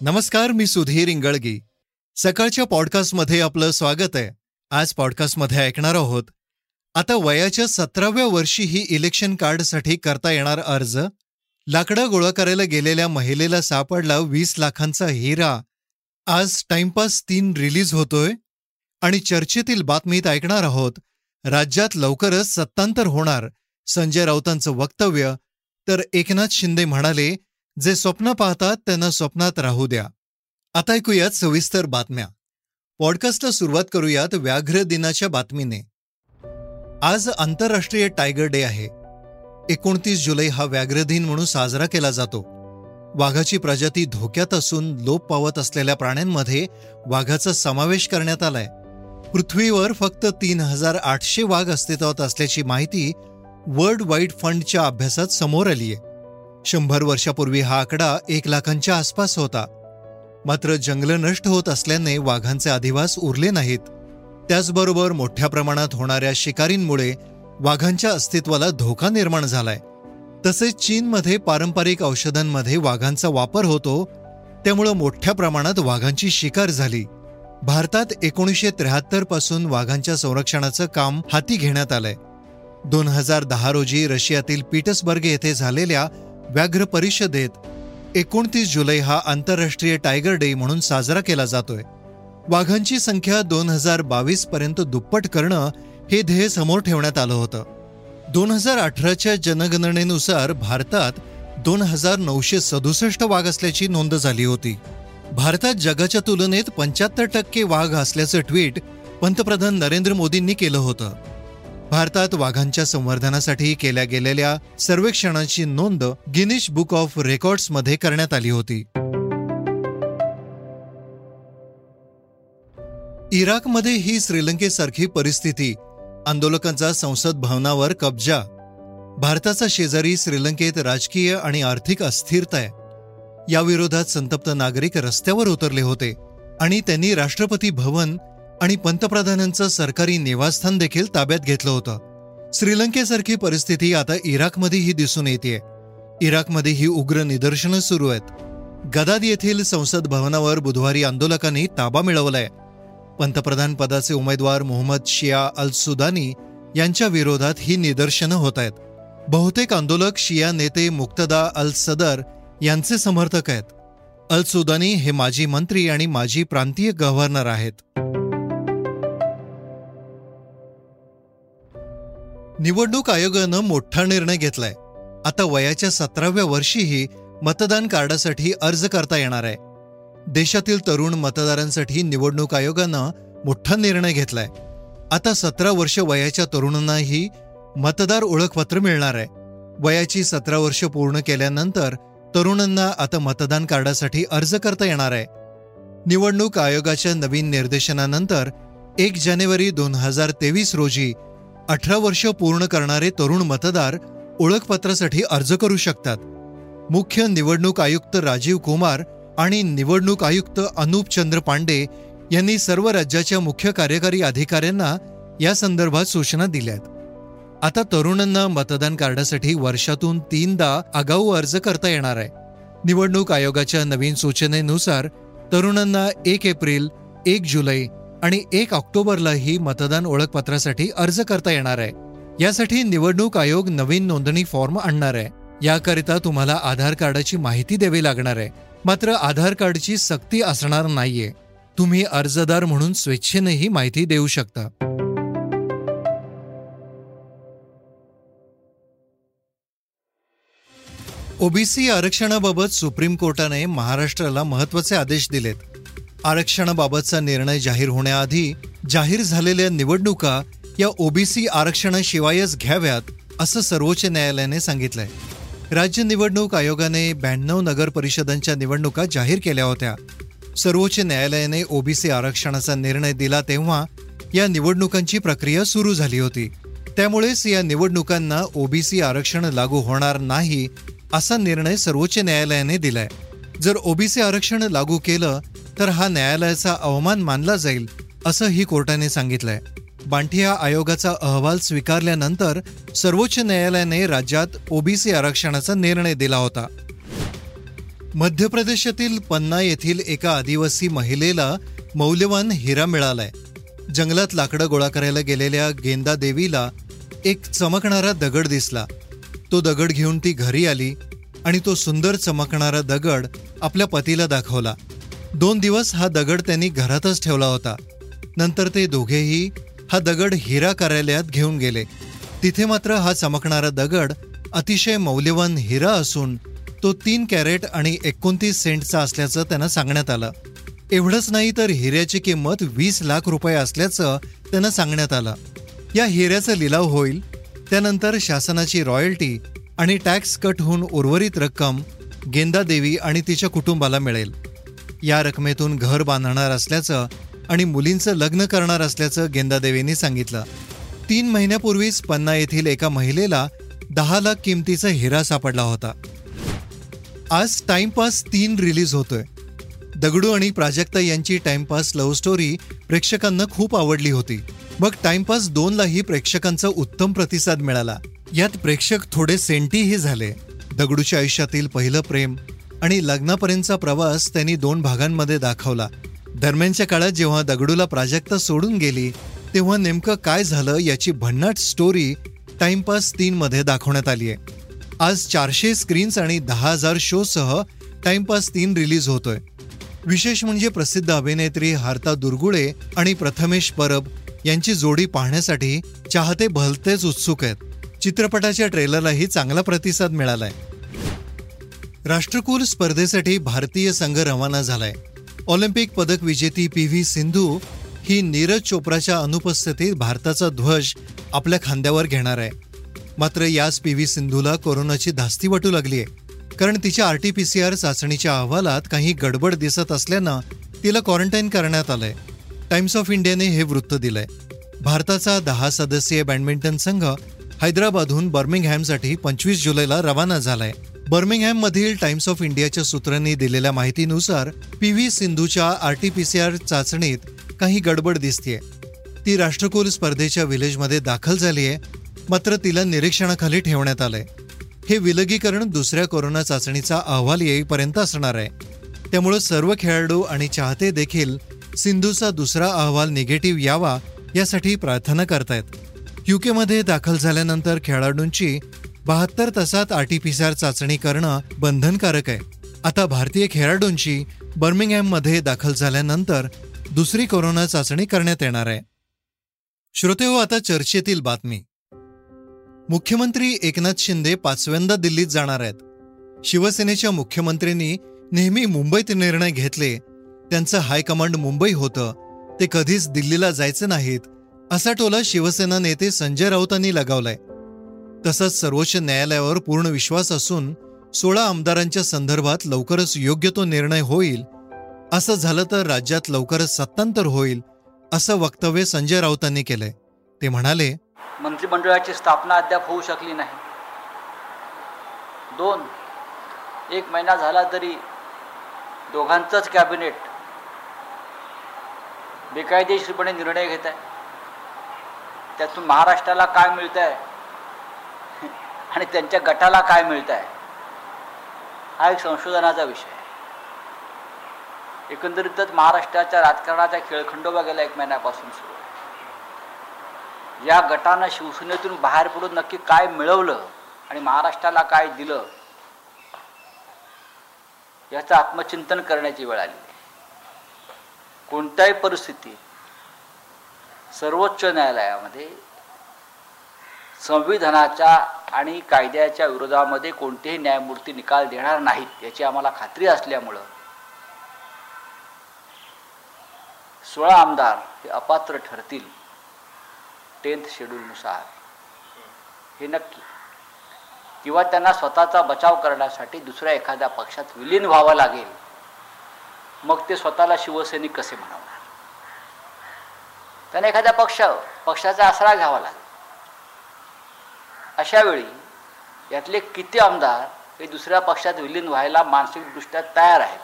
नमस्कार मी सुधीर इंगळगी. सकाळच्या पॉडकास्टमध्ये आपलं स्वागत आहे. आज पॉडकास्टमध्ये ऐकणार आहोत. आता वयाच्या सतराव्या वर्षी ही इलेक्शन कार्डसाठी करता येणार अर्ज? लाकडं गोळा करायला गेलेल्या महिलेला सापडला वीस लाखांचा हिरा. आज टाइमपास तीन रिलीज होतोय. आणि चर्चेतील बातमीत ऐकणार आहोत राज्यात लवकरच सत्तांतर होणार. संजय राऊतांचं वक्तव्य. तर एकनाथ शिंदे म्हणाले जे स्वप्न पाहतात त्यांना स्वप्नात राहू द्या. आता ऐकूयात सविस्तर बातम्या. पॉडकास्टला सुरुवात करूयात व्याघ्र दिनाच्या बातमीने. आज आंतरराष्ट्रीय टायगर डे आहे. एकोणतीस जुलै हा व्याघ्र दिन म्हणून साजरा केला जातो. वाघाची प्रजाती धोक्यात असून लोप पावत असलेल्या प्राण्यांमध्ये वाघाचा समावेश करण्यात आलाय. पृथ्वीवर फक्त तीन हजार आठशे वाघ अस्तित्वात असल्याची माहिती वर्ल्ड वाईड फंडच्या अभ्यासात समोर आलीय. शंभर वर्षापूर्वी हा आकडा एक लाखांच्या आसपास होता. मात्र जंगलं नष्ट होत असल्याने वाघांचे अधिवास उरले नाहीत. त्याचबरोबर मोठ्या प्रमाणात होणाऱ्या शिकारींमुळे वाघांच्या अस्तित्वाला धोका निर्माण झालाय. तसेच चीनमध्ये पारंपरिक औषधांमध्ये वाघांचा वापर होतो. त्यामुळं मोठ्या प्रमाणात वाघांची शिकार झाली. भारतात एकोणीसशे त्र्याहत्तरपासून वाघांच्या संरक्षणाचं काम हाती घेण्यात आलंय. दोन हजार दहा रोजी रशियातील पीटर्सबर्ग येथे झालेल्या व्याघ्र परिषदेत एकोणतीस जुलै हा आंतरराष्ट्रीय टायगर डे म्हणून साजरा केला जातोय. वाघांची संख्या दोन हजार बावीस पर्यंत दुप्पट करणं हे ध्येय समोर ठेवण्यात आलं होतं. दोन हजार अठराच्या जनगणनेनुसार भारतात दोन हजार नऊशे सदुसष्ट वाघ असल्याची नोंद झाली होती. भारतात जगाच्या तुलनेत पंच्याहत्तर टक्के वाघ असल्याचं ट्विट पंतप्रधान नरेंद्र मोदींनी केलं होतं. भारतात वाघांच्या संवर्धनासाठी केल्या गेलेल्या सर्वेक्षणाची नोंद गिनिश बुक ऑफ रेकॉर्ड्समध्ये करण्यात आली होती. इराकमध्ये ही श्रीलंकेसारखी परिस्थिती आंदोलकांचा संसद भवनावर कब्जा भारताचा शेजारी श्रीलंकेत राजकीय आणि आर्थिक अस्थिरता आहे. याविरोधात संतप्त नागरिक रस्त्यावर उतरले होते आणि त्यांनी राष्ट्रपती भवन आणि पंतप्रधानांचं सरकारी निवासस्थान देखील ताब्यात घेतलं होतं. श्रीलंकेसारखी परिस्थिती आता इराकमध्येही दिसून येते इराकमध्ये ही उग्र निदर्शनं सुरू आहेत. गदाद येथील संसद भवनावर बुधवारी आंदोलकांनी ताबा मिळवलाय. पंतप्रधान पदाचे उमेदवार मोहम्मद शिया अल सुदानी यांच्या विरोधात ही निदर्शनं होत आहेत. बहुतेक आंदोलक शिया नेते मुक्तदा अल सदर यांचे समर्थक आहेत. अल सुदानी हे माजी मंत्री आणि माजी प्रांतीय गव्हर्नर आहेत. निवडणूक आयोगानं मोठा निर्णय घेतलाय. आता वयाच्या सतराव्या वर्षीही मतदान कार्डासाठी अर्ज करता येणार आहे. देशातील तरुण मतदारांसाठी निवडणूक आयोगानं मोठा निर्णय घेतलाय. आता सतरा वर्ष वयाच्या तरुणांनाही मतदार ओळखपत्र मिळणार आहे. वयाची सतरा वर्ष पूर्ण केल्यानंतर तरुणांना आता मतदान कार्डासाठी अर्ज करता येणार आहे. निवडणूक आयोगाच्या नवीन निर्देशनानंतर एक जानेवारी दोन हजार तेवीस रोजी अठरा वर्ष पूर्ण करणारे तरुण मतदार ओळखपत्रासाठी अर्ज करू शकतात. मुख्य निवडणूक आयुक्त राजीव कुमार आणि निवडणूक आयुक्त अनुप चंद्र पांडे यांनी सर्व राज्याच्या मुख्य कार्यकारी अधिकाऱ्यांना या संदर्भात सूचना दिल्यात. आता तरुणांना मतदान कार्डासाठी वर्षातून तीनदा आगाऊ अर्ज करता येणार आहे. निवडणूक आयोगाच्या नवीन सूचनेनुसार तरुणांना एक एप्रिल एक जुलै आणि एक ऑक्टोबरलाही मतदान ओळखपत्रासाठी अर्ज करता येणार आहे. यासाठी निवडणूक आयोग नवीन नोंदणी फॉर्म आणणार आहे. याकरिता तुम्हाला आधार कार्डाची माहिती द्यावी लागणार आहे. मात्र आधार कार्डची सक्ती असणार नाहीये. तुम्ही अर्जदार म्हणून स्वेच्छेनेही माहिती देऊ शकता. ओबीसी आरक्षणाबाबत सुप्रीम कोर्टाने महाराष्ट्राला महत्त्वाचे आदेश दिलेत. आरक्षणाबाबतचा निर्णय जाहीर होण्याआधी जाहीर झालेल्या निवडणुका या ओबीसी आरक्षणाशिवायच घ्याव्यात असं सर्वोच्च न्यायालयाने सांगितलंय. राज्य निवडणूक आयोगाने ब्याण्णव नगर परिषदांच्या निवडणुका जाहीर केल्या होत्या. सर्वोच्च न्यायालयाने ओबीसी आरक्षणाचा निर्णय दिला तेव्हा या निवडणुकांची प्रक्रिया सुरू झाली होती. त्यामुळेच या निवडणुकांना ओबीसी आरक्षण लागू होणार नाही असा निर्णय सर्वोच्च न्यायालयाने दिलाय. जर ओबीसी आरक्षण लागू केलं तर हा न्यायालयाचा अवमान मानला जाईल असंही कोर्टाने सांगितलंय. बांठिया आयोगाचा अहवाल स्वीकारल्यानंतर सर्वोच्च न्यायालयाने राज्यात ओबीसी आरक्षणाचा निर्णय दिला होता. मध्य प्रदेशातील पन्ना येथील एका आदिवासी महिलेला मौल्यवान हिरा मिळालाय. जंगलात लाकडं गोळा करायला गेलेल्या गेंदा देवीला एक चमकणारा दगड दिसला. तो दगड घेऊन ती घरी आली आणि तो सुंदर चमकणारा दगड आपल्या पतीला दाखवला. दोन दिवस हा दगड त्यांनी घरातच ठेवला होता. नंतर ते दोघेही हा दगड हिरा कार्यालयात घेऊन गेले. तिथे मात्र हा चमकणारा दगड अतिशय मौल्यवान हिरा असून तो तीन कॅरेट आणि एकोणतीस सेंटचा असल्याचं त्यांना सांगण्यात आलं. एवढंच नाही तर हिऱ्याची किंमत वीस लाख रुपये असल्याचं त्यांना सांगण्यात आलं. या हिऱ्याचा लिलाव होईल त्यानंतर शासनाची रॉयल्टी आणि टॅक्स कट होऊन उर्वरित रक्कम गेंदा देवी आणि तिच्या कुटुंबाला मिळेल. या रकमेतून घर बांधणार असल्याचं आणि मुलींचं लग्न करणार असल्याचं गेंदादेवींनी सांगितलं. तीन महिन्यापूर्वीच पन्ना येथील एका महिलेला दहा लाख किमतीचा हिरा सापडला होता. आज टाइमपास तीन रिलीज होतोय. दगडू आणि प्राजक्ता यांची टाइमपास लव्ह स्टोरी प्रेक्षकांना खूप आवडली होती. मग टाइमपास दोनलाही प्रेक्षकांचा उत्तम प्रतिसाद मिळाला. यात प्रेक्षक थोडे सेंटीही झाले. दगडूच्या आयुष्यातील पहिलं प्रेम आणि लग्नापर्यंतचा प्रवास त्यांनी दोन भागांमध्ये दाखवला. दरम्यानच्या काळात जेव्हा दगडूला प्राजक्ता सोडून गेली तेव्हा नेमकं काय झालं याची भन्नाट स्टोरी टाइमपास तीनमध्ये दाखवण्यात आली आहे. आज चारशे स्क्रीन्स आणि दहा हजार शोसह टाइमपास तीन रिलीज होतोय. विशेष म्हणजे प्रसिद्ध अभिनेत्री हार्ता दुर्गुळे आणि प्रथमेश परब यांची जोडी पाहण्यासाठी चाहते भलतेच उत्सुक आहेत. चित्रपटाच्या ट्रेलरलाही चांगला प्रतिसाद मिळालाय. राष्ट्रकुल स्पर्धेसाठी भारतीय संघ रवाना झालाय. ऑलिम्पिक पदक विजेती पी व्ही सिंधू ही नीरज चोप्राच्या अनुपस्थितीत भारताचा ध्वज आपल्या खांद्यावर घेणार आहे. मात्र याच पी व्ही सिंधूला कोरोनाची धास्ती वाटू लागली आहे कारण तिच्या R T P C R चाचणीच्या अहवालात काही गडबड दिसत असल्यानं तिला क्वारंटाईन करण्यात आलंय. टाइम्स ऑफ इंडियाने हे वृत्त दिलंय. भारताचा दहा सदस्यीय बॅडमिंटन संघ हैदराबादहून बर्मिंगहॅमसाठी पंचवीस जुलैला रवाना झालाय. बर्मिंगहॅम मधील टाइम्स ऑफ इंडियाच्या सूत्रांनी दिलेल्या माहितीनुसार पी व्ही सिंधूच्या R T P C R चाचणीत काही गडबड दिसतीये. ती राष्ट्रकुल स्पर्धेच्या विलेजमध्ये दाखल झाली आहे मात्र तिला निरीक्षणाखाली ठेवण्यात आलंय. हे विलगीकरण दुसऱ्या कोरोना चाचणीचा अहवाल येईपर्यंत असणार आहे. त्यामुळे सर्व खेळाडू आणि चाहते देखील सिंधूचा दुसरा अहवाल निगेटिव्ह यावा यासाठी प्रार्थना करतायत. युकेमध्ये दाखल झाल्यानंतर खेळाडूंची बहात्तर तासात आरटीपीसीआर चाचणी करणं बंधनकारक आहे. आता भारतीय खेळाडूंची बर्मिंगहॅममध्ये दाखल झाल्यानंतर दुसरी कोरोना चाचणी करण्यात येणार आहे. श्रोते हो आता चर्चेतील बातमी. मुख्यमंत्री एकनाथ शिंदे पाचव्यांदा दिल्लीत जाणार आहेत. शिवसेनेच्या मुख्यमंत्र्यांनी नेहमी मुंबईत निर्णय घेतले. त्यांचं हायकमांड मुंबई होतं. ते कधीच दिल्लीला जायचं नाहीत असा टोला शिवसेना नेते संजय राऊतांनी लगावलाय. तसंच सर्वोच्च न्यायालयावर पूर्ण विश्वास असून सोळा आमदारांच्या संदर्भात लवकरच योग्य तो निर्णय होईल असं झालं तर राज्यात लवकरच सत्तांतर होईल असं वक्तव्य संजय राऊतांनी केलंय. ते म्हणाले मंत्रिमंडळाची स्थापना अद्याप होऊ शकली नाही. दोन एक महिना झाला तरी दोघांचंच कॅबिनेट बेकायदेशीरपणे निर्णय घेत आहे. त्यातून महाराष्ट्राला काय मिळत आहे आणि त्यांच्या गटाला काय मिळत आहे हा एक संशोधनाचा विषय आहे. एकंदरीतच महाराष्ट्राच्या राजकारणाचा खेळखंडोबा गेला एक महिन्यापासून सुरू आहे. या गटानं शिवसेनेतून बाहेर पडून नक्की काय मिळवलं आणि महाराष्ट्राला काय दिलं याचं आत्मचिंतन करण्याची वेळ आली. कोणत्याही परिस्थितीत सर्वोच्च न्यायालयामध्ये संविधानाच्या आणि कायद्याच्या विरोधामध्ये कोणतेही न्यायमूर्ती निकाल देणार नाहीत याची आम्हाला खात्री असल्यामुळं. सोळा आमदार हे अपात्र ठरतील टेन्थ शेड्यूलनुसार हे नक्की. किंवा त्यांना स्वतःचा बचाव करण्यासाठी दुसऱ्या एखाद्या पक्षात विलीन व्हावं लागेल. मग ते स्वतःला शिवसैनिक कसे म्हणवणार त्यांना एखाद्या पक्ष पक्षाचा आसरा घ्यावा लागेल. अशावेळी यातले किती आमदार हे दुसऱ्या पक्षात विलीन व्हायला मानसिकदृष्ट्या तयार आहेत?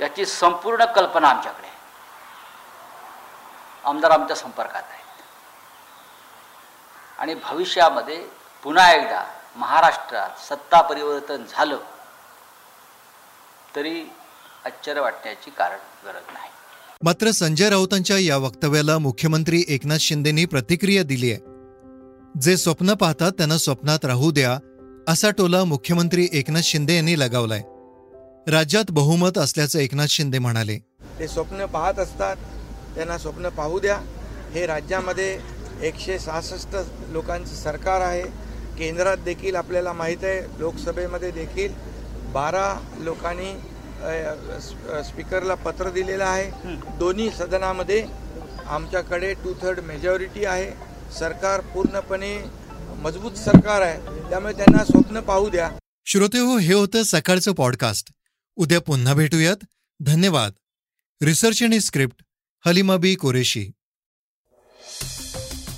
याची संपूर्ण कल्पना आमच्याकडे आहे. आमदार आमच्या संपर्कात आहेत. आणि भविष्यामध्ये पुन्हा एकदा महाराष्ट्रात सत्ता परिवर्तन झालं तरी आश्चर्य वाटण्याची कारण गरज नाही. मात्र संजय राऊतांच्या या वक्तव्याला मुख्यमंत्री एकनाथ शिंदेनी प्रतिक्रिया दिली आहे. जे स्वप्न पाहतात त्यांना स्वप्नात राहू द्या असा टोला मुख्यमंत्री एकनाथ शिंदे यांनी लगावलाय. राज्यात बहुमत असल्याचं एकनाथ शिंदे म्हणाले. ते स्वप्न पाहत असतात त्यांना स्वप्न पाहू द्या. हे राज्यामध्ये एकशे सहासष्ट लोकांचं सरकार आहे. केंद्रात देखील आपल्याला माहीत आहे लोकसभेमध्ये देखील बारा लोकांनी स्पीकरला पत्र दिलेलं आहे. दोन्ही सदनामध्ये आमच्याकडे टू थर्ड मेजॉरिटी आहे. सरकार पूर्णपणे मजबूत सरकार आहे. त्यामुळे त्यांना स्वप्न पाहू द्या. श्रोते हो हे होतं सकाळचं पॉडकास्ट उद्या पुन्हा भेटूयात. धन्यवाद. रिसर्च आणि स्क्रिप्ट हलिमा बी कुरेशी.